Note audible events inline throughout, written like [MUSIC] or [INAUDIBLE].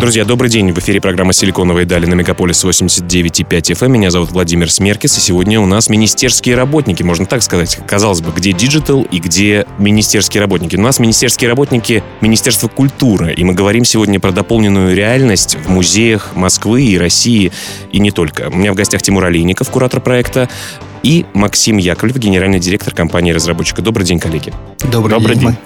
Друзья, добрый день. В эфире программа «Силиконовые дали» на Мегаполис 89,5 FM. Эм. Меня зовут Владимир Смеркис, и сегодня у нас министерские работники, можно так сказать. Казалось бы, где digital и где министерские работники? У нас министерские работники Министерства культуры, и мы говорим сегодня про дополненную реальность в музеях Москвы и России, и не только. У меня в гостях Тимур Олейников, куратор проекта, и Максим Яковлев, генеральный директор компании-разработчика. Добрый день, коллеги. Добрый, Добрый день. день.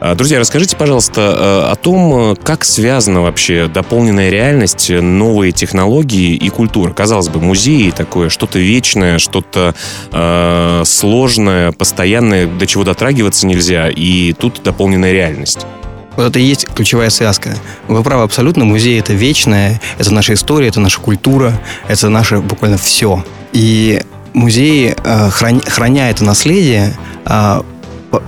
А, друзья, расскажите, пожалуйста, э, о том, как связана вообще дополненная реальность, новые технологии и культура. Казалось бы, музеи такое, что-то вечное, что-то э, сложное, постоянное, до чего дотрагиваться нельзя, и тут дополненная реальность. Вот это и есть ключевая связка. Вы правы абсолютно, музей это вечное, это наша история, это наша культура, это наше буквально все. И музеи, э, храня это наследие, э,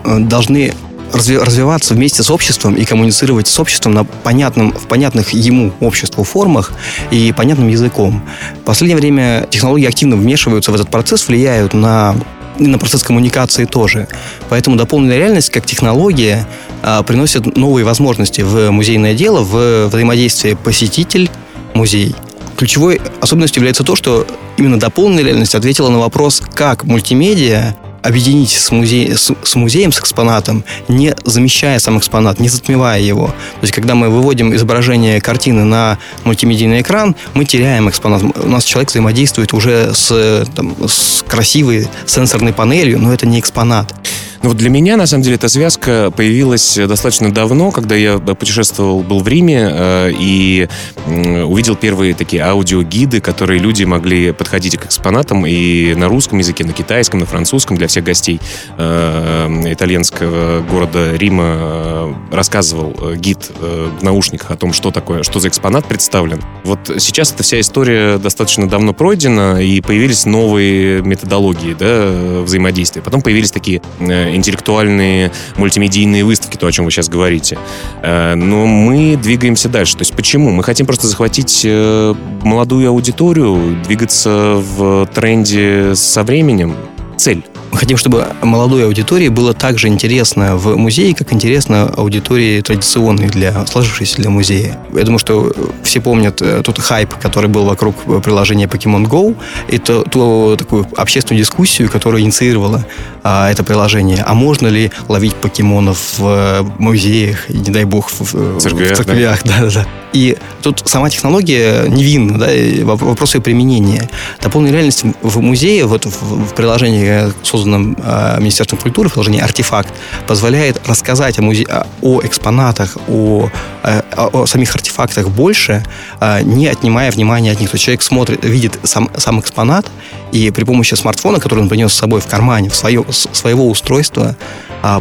должны развиваться вместе с обществом и коммуницировать с обществом на понятном, в понятных ему обществу формах и понятным языком. В последнее время технологии активно вмешиваются в этот процесс, влияют на и на процесс коммуникации тоже. Поэтому дополненная реальность как технология а, приносит новые возможности в музейное дело, в взаимодействии посетитель-музей. Ключевой особенностью является то, что именно дополненная реальность ответила на вопрос, как мультимедиа объединить с, музей, с, с музеем, с экспонатом, не замещая сам экспонат, не затмевая его. То есть, когда мы выводим изображение картины на мультимедийный экран, мы теряем экспонат. У нас человек взаимодействует уже с, там, с красивой сенсорной панелью, но это не экспонат. Ну вот для меня, на самом деле, эта связка появилась достаточно давно, когда я путешествовал, был в Риме э, и э, увидел первые такие аудиогиды, которые люди могли подходить к экспонатам и на русском языке, на китайском, на французском для всех гостей э, итальянского города Рима э, рассказывал э, гид э, в наушниках о том, что такое, что за экспонат представлен. Вот сейчас эта вся история достаточно давно пройдена, и появились новые методологии да, взаимодействия. Потом появились такие э, интеллектуальные мультимедийные выставки, то, о чем вы сейчас говорите. Э, но мы двигаемся дальше. То есть почему? Мы хотим просто захватить э, молодую аудиторию, двигаться в тренде со временем. Цель. Мы хотим, чтобы молодой аудитории было так же интересно в музее, как интересно аудитории традиционной, для, сложившейся для музея. Я думаю, что все помнят э, тот хайп, который был вокруг приложения Pokemon Go, и то, ту такую общественную дискуссию, которую инициировало а, это приложение. А можно ли ловить покемонов в э, музеях, и, не дай бог, в, в церквях? В церквях да? Да, да. И тут сама технология невинна, да, вопрос ее применения. Дополненная реальность в музее, вот в, в приложении, созданном э, Министерством культуры, приложение «Артефакт», позволяет рассказать о, музе... о экспонатах, о, э, о, о самих артефактах больше, э, не отнимая внимания от них. То есть человек смотрит, видит сам, сам экспонат, и при помощи смартфона, который он принес с собой в кармане, в свое, своего устройства,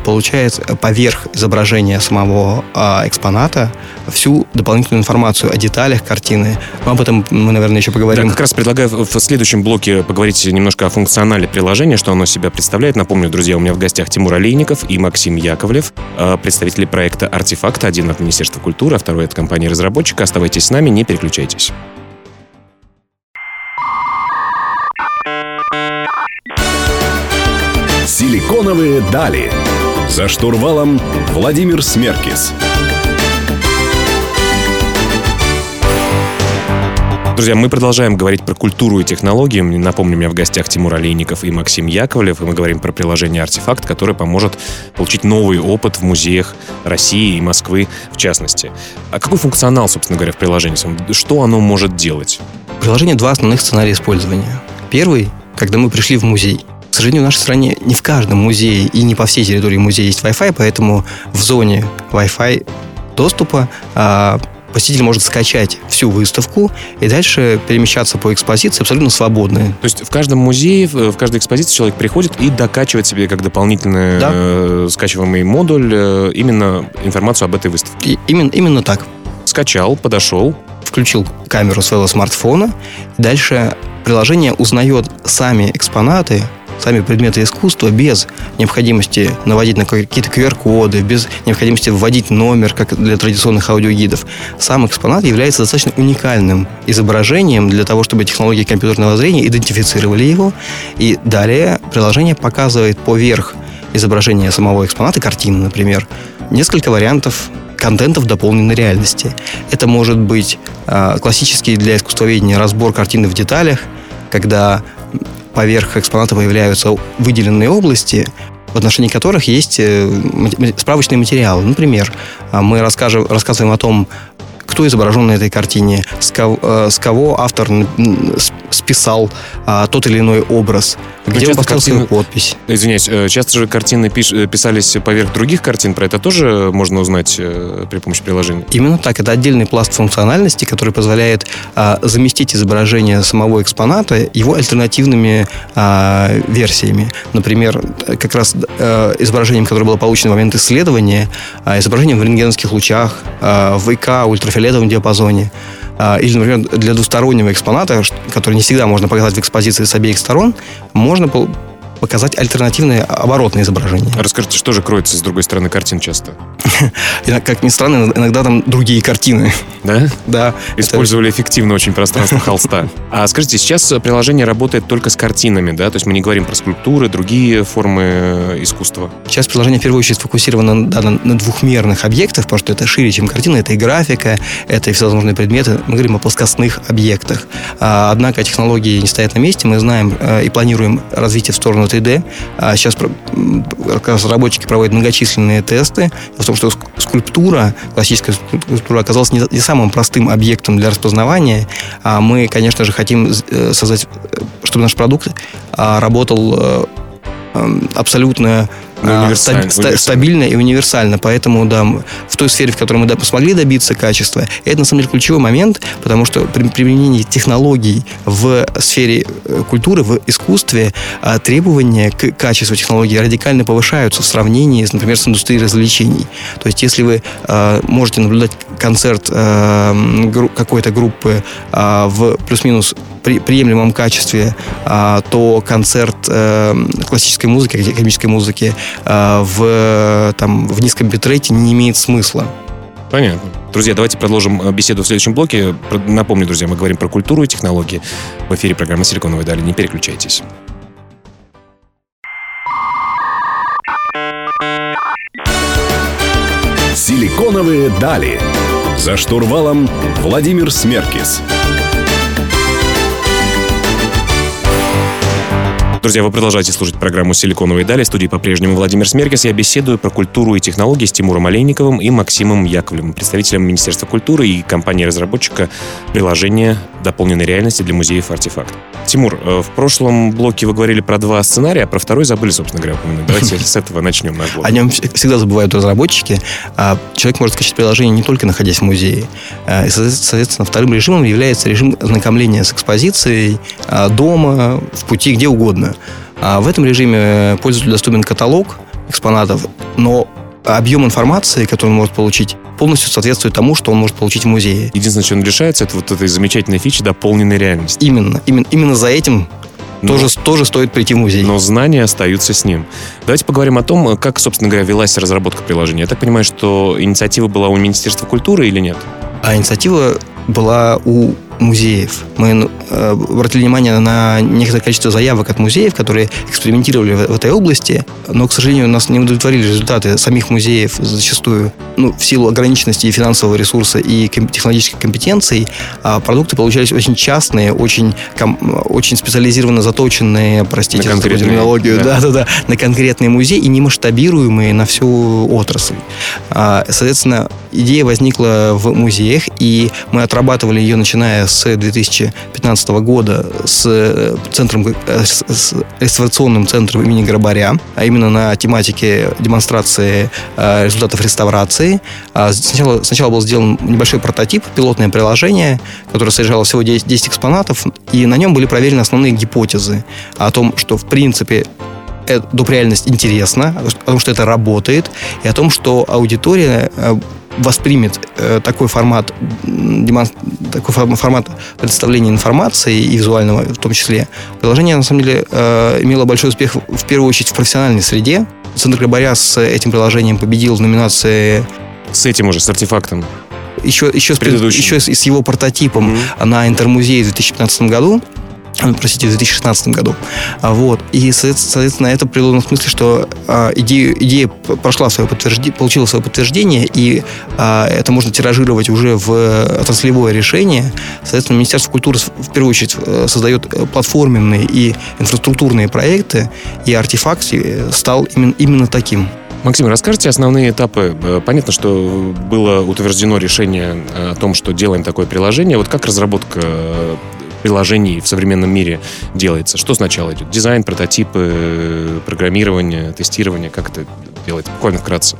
получает поверх изображения самого экспоната всю дополнительную информацию о деталях картины. Но об этом мы, наверное, еще поговорим. Да, как раз предлагаю в следующем блоке поговорить немножко о функционале приложения, что оно себя представляет. Напомню, друзья, у меня в гостях Тимур Олейников и Максим Яковлев, а, представители проекта «Артефакт», один от Министерства культуры, а второй от компании-разработчика. Оставайтесь с нами, не переключайтесь. «Силиконовые дали». За штурвалом Владимир Смеркис. Друзья, мы продолжаем говорить про культуру и технологии. Напомню, у меня в гостях Тимур Олейников и Максим Яковлев, и мы говорим про приложение «Артефакт», которое поможет получить новый опыт в музеях России и Москвы в частности. А какой функционал, собственно говоря, в приложении? Что оно может делать? Приложение два основных сценария использования. Первый, когда мы пришли в музей – к сожалению, в нашей стране не в каждом музее и не по всей территории музея есть Wi-Fi, поэтому в зоне Wi-Fi доступа а, посетитель может скачать всю выставку и дальше перемещаться по экспозиции абсолютно свободно. То есть в каждом музее, в каждой экспозиции человек приходит и докачивает себе как дополнительный да. э, скачиваемый модуль э, именно информацию об этой выставке. И, именно, именно так. Скачал, подошел. Включил камеру своего смартфона. Дальше приложение узнает сами экспонаты, сами предметы искусства без необходимости наводить на какие-то QR-коды, без необходимости вводить номер, как для традиционных аудиогидов. Сам экспонат является достаточно уникальным изображением для того, чтобы технологии компьютерного зрения идентифицировали его. И далее приложение показывает поверх изображения самого экспоната, картины, например, несколько вариантов контентов дополненной реальности. Это может быть э, классический для искусствоведения разбор картины в деталях, когда поверх экспоната появляются выделенные области, в отношении которых есть э, справочные материалы. Например, а, мы расскажем, рассказываем о том, кто изображен на этой картине, с кого, э, с кого автор списал а, тот или иной образ, Но где он поставил картины... свою подпись. Извиняюсь, э, часто же картины пиш... Э, писались поверх других картин, про это тоже можно узнать при помощи приложения? Именно так, это отдельный пласт функциональности, который позволяет а, заместить изображение самого экспоната его альтернативными а, версиями. Например, как раз а, изображением, которое было получено в момент исследования, а, изображением в рентгеновских лучах, а, в ИК, ультрафиолетовом диапазоне. А, или, например, для двустороннего экспоната, который не всегда можно показать в экспозиции с обеих сторон, можно показать альтернативное оборотное изображение. Расскажите, что же кроется с другой стороны картин часто? [LAUGHS] Как ни странно, иногда там другие картины. Да? [LAUGHS] Да. Использовали эффективно очень пространство [LAUGHS] холста. А скажите, сейчас приложение работает только с картинами, да? То есть мы не говорим про скульптуры, другие формы э, искусства. Сейчас приложение в первую очередь сфокусировано да, на, на двухмерных объектах, потому что это шире, чем картина, это и графика, это и всевозможные предметы. Мы говорим о плоскостных объектах. А, однако технологии не стоят на месте, мы знаем э, и планируем развитие в сторону 3D. А сейчас как раз разработчики проводят многочисленные тесты. В том, что скульптура, классическая скульптура оказалась не, не самым простым объектом для распознавания. А мы, конечно же, хотим э, создать, э, чтобы наш продукт а, работал э, абсолютно а, ста- стабильно и универсально. Поэтому, да, в той сфере, в которой мы да, смогли добиться качества, это, на самом деле, ключевой момент, потому что при применении технологий в сфере э, культуры, в искусстве, а, требования к качеству технологий радикально повышаются в сравнении, с, например, с индустрией развлечений. То есть, если вы а, можете наблюдать концерт какой-то группы в плюс-минус при, приемлемом качестве, то концерт э, классической музыки, академической музыки Э, в, там, в низком битрейте не имеет смысла. Понятно. Друзья, давайте продолжим э, беседу в следующем блоке. Напомню, друзья, мы говорим про культуру и технологии. В эфире программы «Силиконовые дали». Не переключайтесь. «Силиконовые дали». За штурвалом Владимир Смеркис. Друзья, вы продолжаете слушать программу «Силиконовые дали». В студии по-прежнему Владимир Смеркис. Я беседую про культуру и технологии с Тимуром Олейниковым и Максимом Яковлевым, представителем Министерства культуры и компании-разработчика приложения дополненной реальности для музеев «Артефакт». Тимур, э, в прошлом блоке вы говорили про два сценария, а про второй забыли, собственно говоря, упомянуть. Давайте с этого начнем наш блок. О нем всегда забывают разработчики. А человек может скачать приложение не только находясь в музее. А, и, соответственно, вторым режимом является режим ознакомления с экспозицией а, дома, в пути, где угодно. А в этом режиме пользователю доступен каталог экспонатов, но объем информации, который он может получить, полностью соответствует тому, что он может получить в музее. Единственное, что он лишается, это вот этой замечательной фичи дополненной реальности. Именно. Именно, именно за этим но, тоже, тоже стоит прийти в музей. Но знания остаются с ним. Давайте поговорим о том, как, собственно говоря, велась разработка приложения. Я так понимаю, что инициатива была у Министерства культуры или нет? А инициатива была у музеев. Мы э, обратили внимание на некоторое количество заявок от музеев, которые экспериментировали в, в этой области, но, к сожалению, нас не удовлетворили результаты самих музеев зачастую, ну, в силу ограниченности и финансового ресурса и технологических компетенций, а продукты получались очень частные, очень, очень специализированно заточенные, простите за терминологию, да. да, да, да, на конкретный музей и не масштабируемые на всю отрасль. А, соответственно, идея возникла в музеях, и мы отрабатывали ее, начиная с 2015 года с э, центром, э, с реставрационным центром имени Грабаря, а именно на тематике демонстрации э, результатов реставрации. А сначала, сначала был сделан небольшой прототип, пилотное приложение, которое содержало всего 10, 10 экспонатов, и на нем были проверены основные гипотезы о том, что в принципе доп. реальность интересна, о том, что это работает, и о том, что аудитория воспримет э, такой формат демонстр... такой формат представления информации и визуального в том числе, приложение на самом деле э, имело большой успех в первую очередь в профессиональной среде. Центр Грабаря с этим приложением победил в номинации... С этим уже, с артефактом. Еще, еще, с, еще с, с его прототипом mm-hmm. на Интермузее в 2015 году простите, в 2016 году. А, вот. И, соответственно, это привело на смысле, что а, идея, идея прошла свое подтверждение, получила свое подтверждение, и а, это можно тиражировать уже в отраслевое решение. Соответственно, Министерство культуры в первую очередь э, создает платформенные и инфраструктурные проекты, и артефакт стал именно, именно таким. Максим, расскажите основные этапы. Э, понятно, что было утверждено решение о том, что делаем такое приложение. Вот как разработка приложений в современном мире делается? Что сначала идет? Дизайн, прототипы, программирование, тестирование? Как это делается? Буквально вкратце.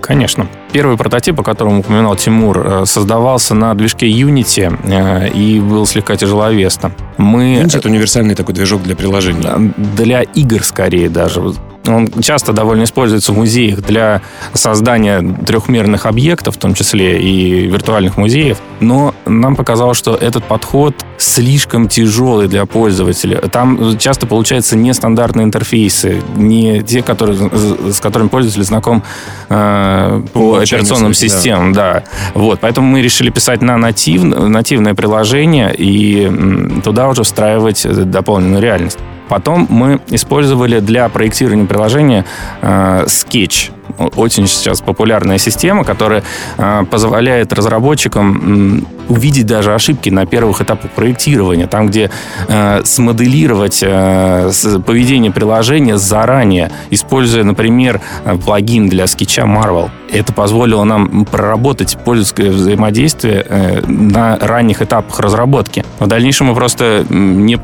Конечно. Первый прототип, о котором упоминал Тимур, э, создавался на движке Unity э, и был слегка тяжеловесным. Мы... Unity — это универсальный такой движок для приложений. Для игр, скорее, даже. Он часто довольно используется в музеях для создания трехмерных объектов, в том числе и виртуальных музеев. Но нам показалось, что этот подход слишком тяжелый для пользователя. Там часто получаются нестандартные интерфейсы, не те, которые, с которыми пользователь знаком э, по операционным системам. Да. да. Вот, поэтому мы решили писать на натив, нативное приложение и туда уже встраивать дополненную реальность. Потом мы использовали для проектирования приложения э, Sketch. Очень сейчас популярная система, которая э, позволяет разработчикам увидеть даже ошибки на первых этапах проектирования, там, где э, смоделировать э, поведение приложения заранее, используя, например, плагин для скетча Marvel. Это позволило нам проработать пользовательское взаимодействие на ранних этапах разработки. В дальнейшем мы просто не,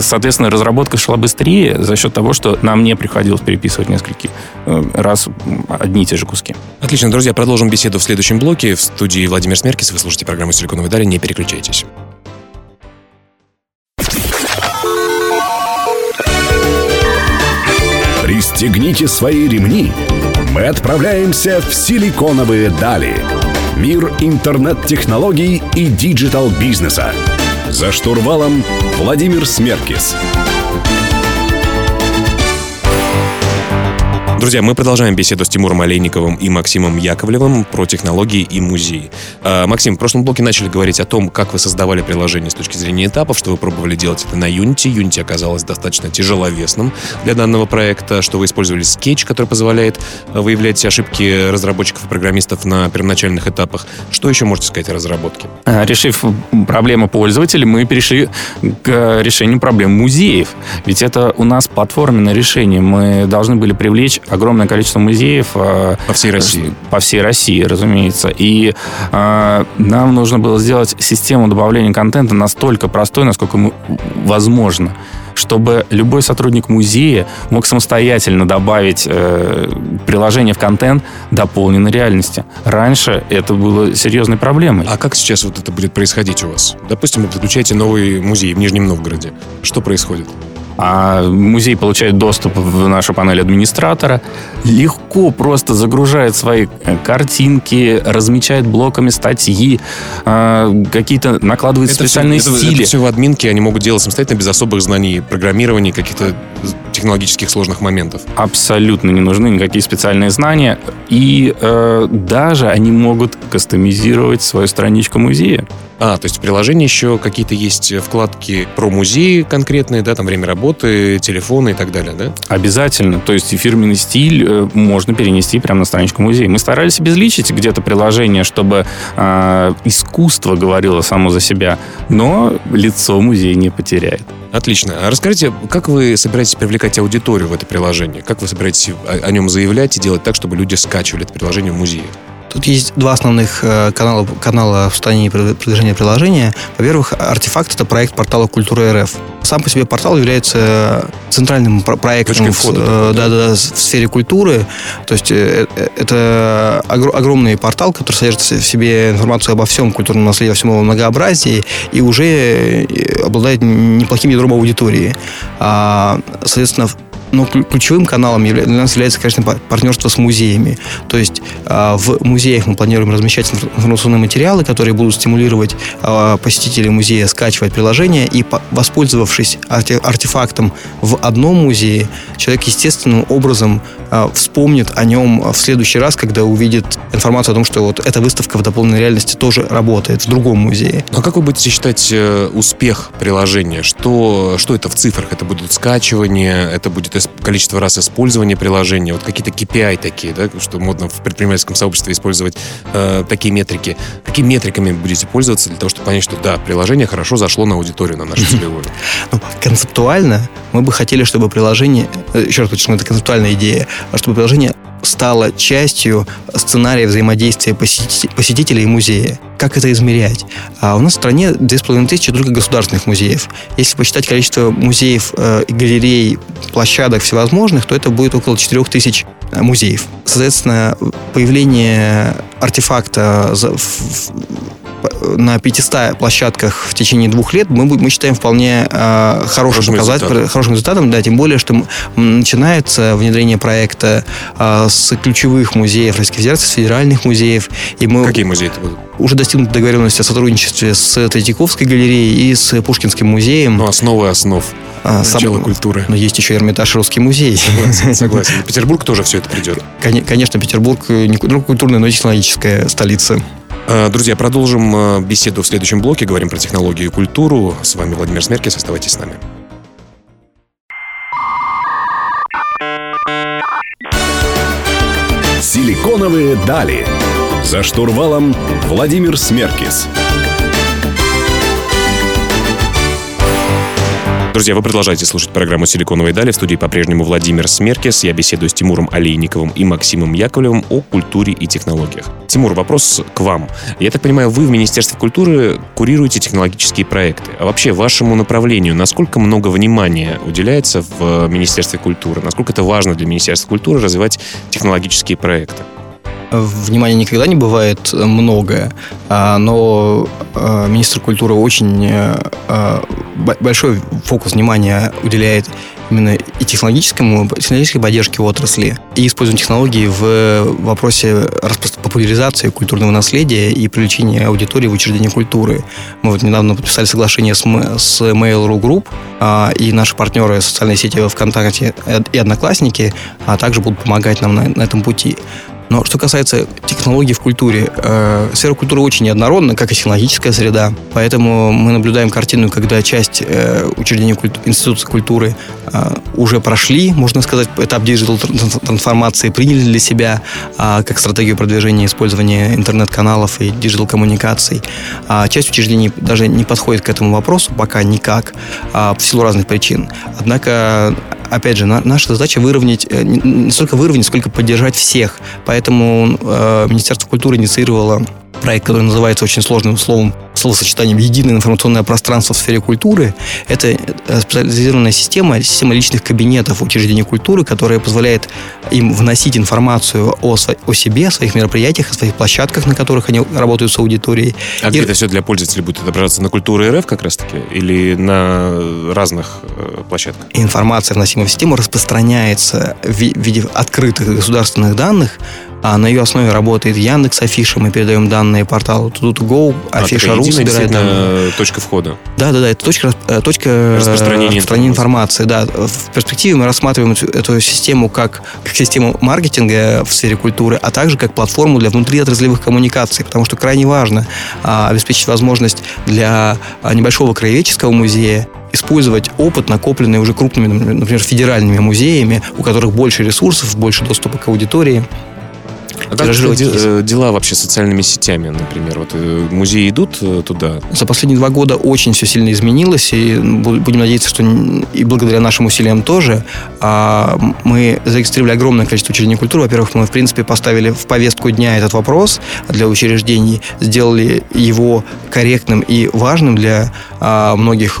соответственно, разработка шла быстрее за счет того, что нам не приходилось переписывать несколько раз одни и те же куски. Отлично, друзья, продолжим беседу в следующем блоке. В студии Владимир Смеркис. Вы слушаете программу «Силиконовые дали». Не переключайтесь. Пристегните свои ремни. Мы отправляемся в «Силиконовые дали». Мир интернет-технологий и digital-бизнеса. За штурвалом Владимир Смеркис. Друзья, мы продолжаем беседу с Тимуром Олейниковым и Максимом Яковлевым про технологии и музеи. А, Максим, в прошлом блоке начали говорить о том, как вы создавали приложение с точки зрения этапов, что вы пробовали делать это на Unity. Unity оказалось достаточно тяжеловесным для данного проекта, что вы использовали Sketch, который позволяет а, выявлять ошибки разработчиков и программистов на первоначальных этапах. Что еще можете сказать о разработке? А, решив проблему пользователей, мы перешли к решению проблем музеев. Ведь это у нас платформенное решение. Мы должны были привлечь огромное количество музеев. Э, по всей России. По всей России, разумеется. И э, нам нужно было сделать систему добавления контента настолько простой, насколько возможно чтобы любой сотрудник музея мог самостоятельно добавить э, приложение в контент дополненной реальности. Раньше это было серьезной проблемой. А как сейчас вот это будет происходить у вас? Допустим, вы подключаете новый музей в Нижнем Новгороде. Что происходит? А музей получает доступ в нашу панель администратора, легко просто загружает свои э, картинки, размечает блоками статьи, а, какие-то накладывает это специальные все, стили. Это, это все в админке они могут делать самостоятельно без особых знаний программирования, каких-то технологических сложных моментов. Абсолютно не нужны никакие специальные знания. И э, даже они могут кастомизировать свою страничку музея. А, то есть в приложении еще какие-то есть вкладки про музей конкретные, да, там время работы, телефоны и так далее, да? Обязательно. То есть фирменный стиль э, можно перенести прямо на страничку музея. Мы старались обезличить где-то приложение, чтобы э, искусство говорило само за себя, но лицо музей не потеряет. Отлично. А расскажите, как вы собираетесь привлекать аудиторию в это приложение? Как вы собираетесь о, о нем заявлять и делать так, чтобы люди скачивали это приложение в музее? Тут есть два основных э, канала, канала в состоянии продвижения приложения. Во-первых, «Артефакт» — это проект портала «Культура РФ». Сам по себе портал является центральным проектом в, э, да, да, в сфере культуры. То есть э, это огромный портал, который содержит в себе информацию обо всем культурном наследии, о всем его многообразии и уже обладает неплохим ядром аудитории. А, соответственно, Но ключевым каналом для нас является, конечно, партнерство с музеями. То есть а, в музеях мы планируем размещать информационные материалы, которые будут стимулировать а, посетителей музея скачивать приложение и, воспользовавшись артефактом в одном музее, человек естественным образом а, вспомнит о нем в следующий раз, когда увидит информацию о том, что вот эта выставка в дополненной реальности тоже работает в другом музее. А как вы будете считать э, успех приложения? Что, что это в цифрах? Это будут скачивания, это будет количество раз использования приложения, вот какие-то KPI такие, да, что модно в предпринимательском сообществе использовать э, такие метрики. Какими метриками будете пользоваться для того, чтобы понять, что да, приложение хорошо зашло на аудиторию, на нашу целевую? [LAUGHS] Ну, концептуально мы бы хотели, чтобы приложение, еще раз подчеркну, это концептуальная идея, а чтобы приложение стало частью сценария взаимодействия посетителей музея. Как это измерять? А у нас в стране 2500 только государственных музеев. Если посчитать количество музеев, э, галерей, площадок всевозможных, то это будет около 4000 э, музеев. Соответственно, появление артефакта на 500 площадках в течение двух лет мы, мы считаем вполне э, хорошим, показателем, хорошим результатом, да, тем более, что начинается внедрение проекта э, с ключевых музеев Российской Федерации, с федеральных музеев. И мы Какие музеи это будут? Уже достигнута договоренность о сотрудничестве с Третьяковской галереей и с Пушкинским музеем. Ну, основы основ. А, Начало сам, культуры. Но есть еще Эрмитаж Русский музей. Согласен, [LAUGHS] согласен. Петербург тоже все это придет. Конечно, Петербург не только культурная, но и технологическая столица. Э, друзья, продолжим э, беседу в следующем блоке. Говорим про технологию и культуру. С вами Владимир Смеркис. Оставайтесь с нами. Силиконовые дали. За штурвалом Владимир Смеркис. Друзья, вы продолжаете слушать программу «Силиконовые дали». В студии по-прежнему Владимир Смеркес. Я беседую с Тимуром Олейниковым и Максимом Яковлевым о культуре и технологиях. Тимур, вопрос к вам. Я так понимаю, вы в Министерстве культуры курируете технологические проекты. А вообще вашему направлению насколько много внимания уделяется в Министерстве культуры? Насколько это важно для Министерства культуры развивать технологические проекты? Внимания никогда не бывает много, а, но а, министр культуры очень а, большой фокус внимания уделяет именно и технологическому, технологической поддержке отрасли, и использованию технологий в вопросе популяризации культурного наследия и привлечения аудитории в учреждения культуры. Мы вот недавно подписали соглашение с, с Mail.ru Group, и наши партнеры социальной сети ВКонтакте и Одноклассники а также будут помогать нам на, на этом пути. Но что касается технологий в культуре, э, сфера культуры очень неоднородна, как и технологическая среда. Поэтому мы наблюдаем картину, когда часть э, учреждений культу- институций культуры э, уже прошли, можно сказать, этап диджитал-трансформации, приняли для себя э, как стратегию продвижения использования интернет-каналов и диджитал-коммуникаций. А часть учреждений даже не подходит к этому вопросу пока никак, э, в силу разных причин. Однако опять же, на, наша задача выровнять, э, не столько выровнять, сколько поддержать всех. Поэтому э, Министерство культуры инициировало проект, который называется очень сложным словом, словосочетанием «Единое информационное пространство в сфере культуры». Это э, специализированная система, система личных кабинетов учреждений культуры, которая позволяет им вносить информацию о, о себе, о своих мероприятиях, о своих площадках, на которых они работают с аудиторией. А И... где это все для пользователей будет отображаться? На культуре РФ как раз-таки? Или на разных э, площадках? Информация, вносимая в систему, распространяется в виде открытых государственных данных а на ее основе работает Яндекс Афиша. Мы передаем данные порталу Tudo.go, Афиша.ру а, собирает данные. точка входа. Да, да, да, это точка, э, точка распространения, распространения информации. информации. Да. В перспективе мы рассматриваем эту, эту систему как, как систему маркетинга в сфере культуры, а также как платформу для внутриотраслевых коммуникаций, потому что крайне важно а, обеспечить возможность для а, небольшого краеведческого музея использовать опыт, накопленный уже крупными, например, федеральными музеями, у которых больше ресурсов, больше доступа к аудитории. А как де- дела вообще с социальными сетями, например? Вот э, музеи идут э, туда? За последние два года очень все сильно изменилось, и будем надеяться, что и благодаря нашим усилиям тоже. А мы зарегистрировали огромное количество учреждений культуры. Во-первых, мы, в принципе, поставили в повестку дня этот вопрос для учреждений, сделали его корректным и важным для а, многих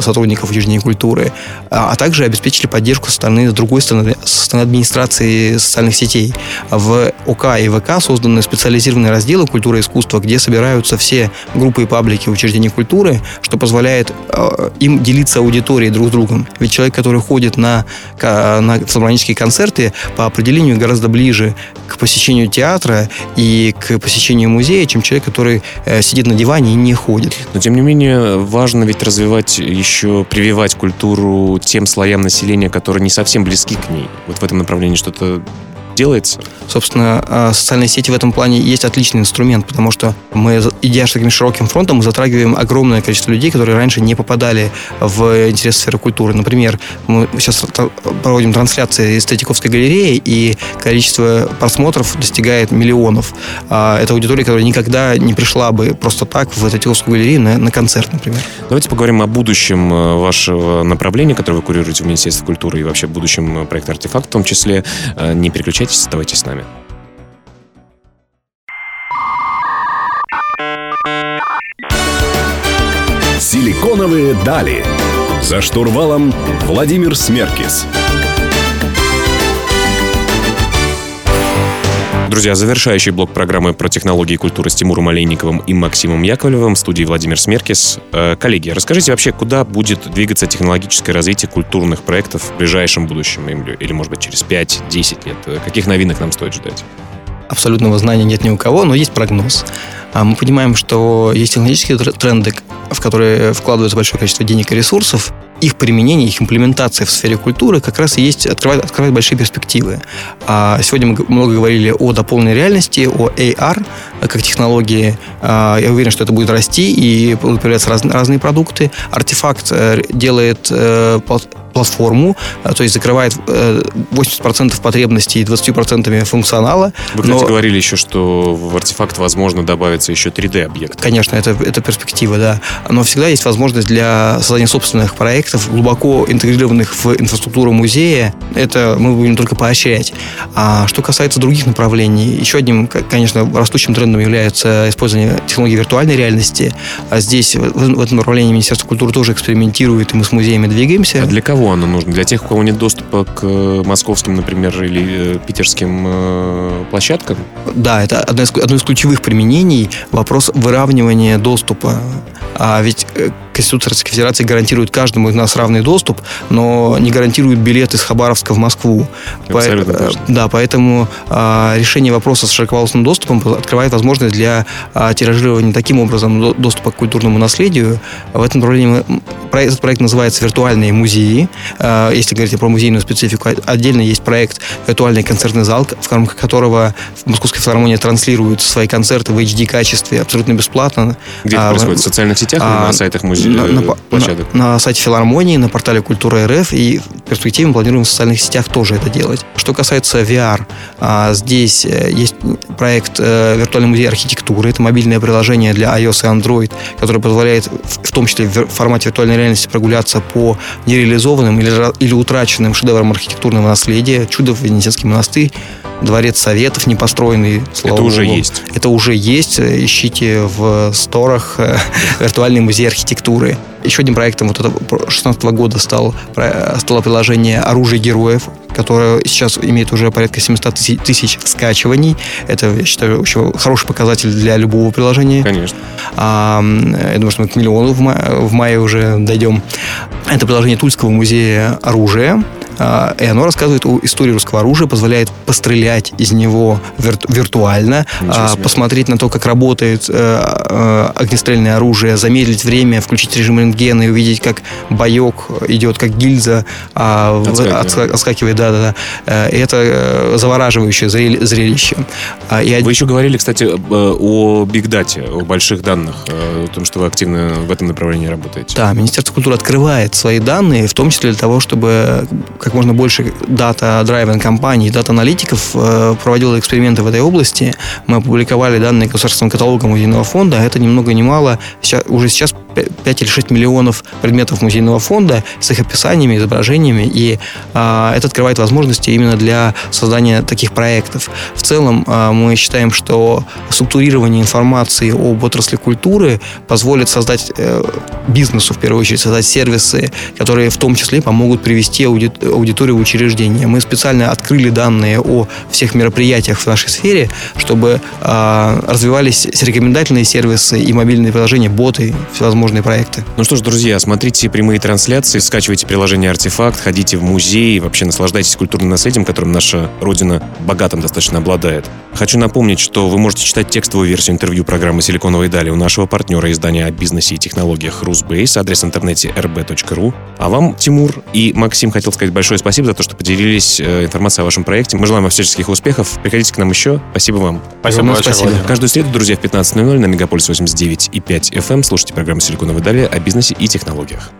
сотрудников учреждений культуры, а, а также обеспечили поддержку со стороны, с другой стороны, со стороны администрации социальных сетей. В ОК и ВК созданы специализированные разделы культуры и искусства, где собираются все группы и паблики учреждений культуры, что позволяет э, им делиться аудиторией друг с другом. Ведь человек, который ходит на, на филармонические концерты, по определению гораздо ближе к посещению театра и к посещению музея, чем человек, который э, сидит на диване и не ходит. Но, тем не менее, важно ведь развивать еще, прививать культуру тем слоям населения, которые не совсем близки к ней. Вот в этом направлении что-то делается? Собственно, а, социальные сети в этом плане есть отличный инструмент, потому что мы, идя таким широким фронтом, мы затрагиваем огромное количество людей, которые раньше не попадали в интерес сферы культуры. Например, мы сейчас проводим трансляции из Третьяковской галереи, и количество просмотров достигает миллионов. А, это аудитория, которая никогда не пришла бы просто так в Третьяковскую галерею на, на концерт, например. Давайте поговорим о будущем э, вашего направления, которое вы курируете в Министерстве культуры и вообще в будущем проекта «Артефакт» в том числе. Э, не переключайтесь, оставайтесь с нами. Силиконовые дали. За штурвалом Владимир Смеркис. Друзья, завершающий блок программы про технологии и культуры с Тимуром Олейниковым и Максимом Яковлевым в студии Владимир Смеркис. Э, коллеги, расскажите вообще, куда будет двигаться технологическое развитие культурных проектов в ближайшем будущем, или, может быть, через 5-10 лет? Э, каких новинок нам стоит ждать? Абсолютного знания нет ни у кого, но есть прогноз. А мы понимаем, что есть технологические тренды, в которые вкладывается большое количество денег и ресурсов, их применение, их имплементация в сфере культуры как раз и есть, открывает, открывает большие перспективы. А сегодня мы много говорили о дополненной реальности, о AR как технологии. А, я уверен, что это будет расти и будут появляться раз, разные продукты. Артефакт э, делает э, платформу, э, то есть закрывает 80% потребностей и 20% функционала. Вы, кстати, но... говорили еще, что в артефакт возможно добавится еще 3D-объект. Конечно, это, это перспектива, да. Но всегда есть возможность для создания собственных проектов, глубоко интегрированных в инфраструктуру музея. Это мы будем только поощрять. А что касается других направлений, еще одним, конечно, растущим трендом является использование технологий виртуальной реальности. А здесь, в этом направлении Министерство культуры тоже экспериментирует, и мы с музеями двигаемся. А для кого кого оно нужно? Для тех, у кого нет доступа к э, московским, например, или э, питерским э, площадкам? Да, это одно из, одно из ключевых применений. Вопрос выравнивания доступа. А ведь Конституция Российской Федерации гарантирует каждому из нас равный доступ, но не гарантирует билет из Хабаровска в Москву. Абсолютно По, Да, поэтому а, решение вопроса с широкополосным доступом открывает возможность для а, тиражирования таким образом доступа к культурному наследию. В этом направлении мы, этот проект называется «Виртуальные музеи». А, если говорить про музейную специфику, отдельно есть проект «Виртуальный концертный зал», в рамках которого Московская филармония транслирует свои концерты в HD-качестве абсолютно бесплатно. Где это а, происходит? В социальных сетях а, или на сайтах музея? На, на, площадок? На, на сайте филармонии, на портале Культура РФ, и в перспективе мы планируем в социальных сетях тоже это делать. Что касается VR, а, здесь э, есть проект э, «Виртуальный музей архитектуры». Это мобильное приложение для iOS и Android, которое позволяет в том числе в формате виртуальной реальности прогуляться по нереализованным или, или утраченным шедеврам архитектурного наследия. Чудов, Венецианский монастырь, Дворец Советов непостроенный. Слава Это уже есть? Это уже есть. Ищите в сторах э, «Виртуальный музей архитектуры» культуры. Еще одним проектом вот этого 2016 года стал, стало приложение «Оружие героев», которое сейчас имеет уже порядка 700 тысяч скачиваний. Это, я считаю, очень хороший показатель для любого приложения. Конечно. А, я думаю, что мы к миллиону в мае, в мае уже дойдем. Это приложение Тульского музея оружия. А, и оно рассказывает о истории русского оружия, позволяет пострелять из него вирту- виртуально, а, посмотреть на то, как работает э, э, огнестрельное оружие, замедлить время, включить режим рентгена и увидеть, как боек идет, как гильза а, отскакивает. отскакивает. Да, да, да. И это завораживающее зрелище. И... Вы еще говорили, кстати, о бигдате, о больших данных, о том, что вы активно в этом направлении работаете. Да, Министерство культуры открывает свои данные, в том числе для того, чтобы как можно больше дата-драйвен компаний, дата-аналитиков э, проводило эксперименты в этой области. Мы опубликовали данные Государственным каталогом Единого фонда. Это ни много ни мало. Сейчас, уже сейчас 5 или 6 миллионов предметов музейного фонда с их описаниями, изображениями, и а, это открывает возможности именно для создания таких проектов. В целом а, мы считаем, что структурирование информации об отрасли культуры позволит создать э, бизнесу, в первую очередь, создать сервисы, которые в том числе помогут привести аудиторию в учреждение. Мы специально открыли данные о всех мероприятиях в нашей сфере, чтобы э, развивались рекомендательные сервисы и мобильные приложения, боты, всевозможные проекты. Ну что ж, друзья, смотрите прямые трансляции, скачивайте приложение «Артефакт», ходите в музей, вообще наслаждайтесь культурным наследием, которым наша Родина богатым достаточно обладает. Хочу напомнить, что вы можете читать текстовую версию интервью программы «Силиконовые дали» у нашего партнера издания о бизнесе и технологиях «Русбейс», адрес в интернете rb.ru. А вам, Тимур и Максим, хотел сказать большое спасибо за то, что поделились э, информацией о вашем проекте. Мы желаем вам всяческих успехов. Приходите к нам еще. Спасибо вам. Спасибо, большое, спасибо. Владимир. Каждую среду, друзья, в 15.00 на Мегаполис 89 и 5 FM слушайте программу «Силиконовые дали» о бизнесе и технологиях.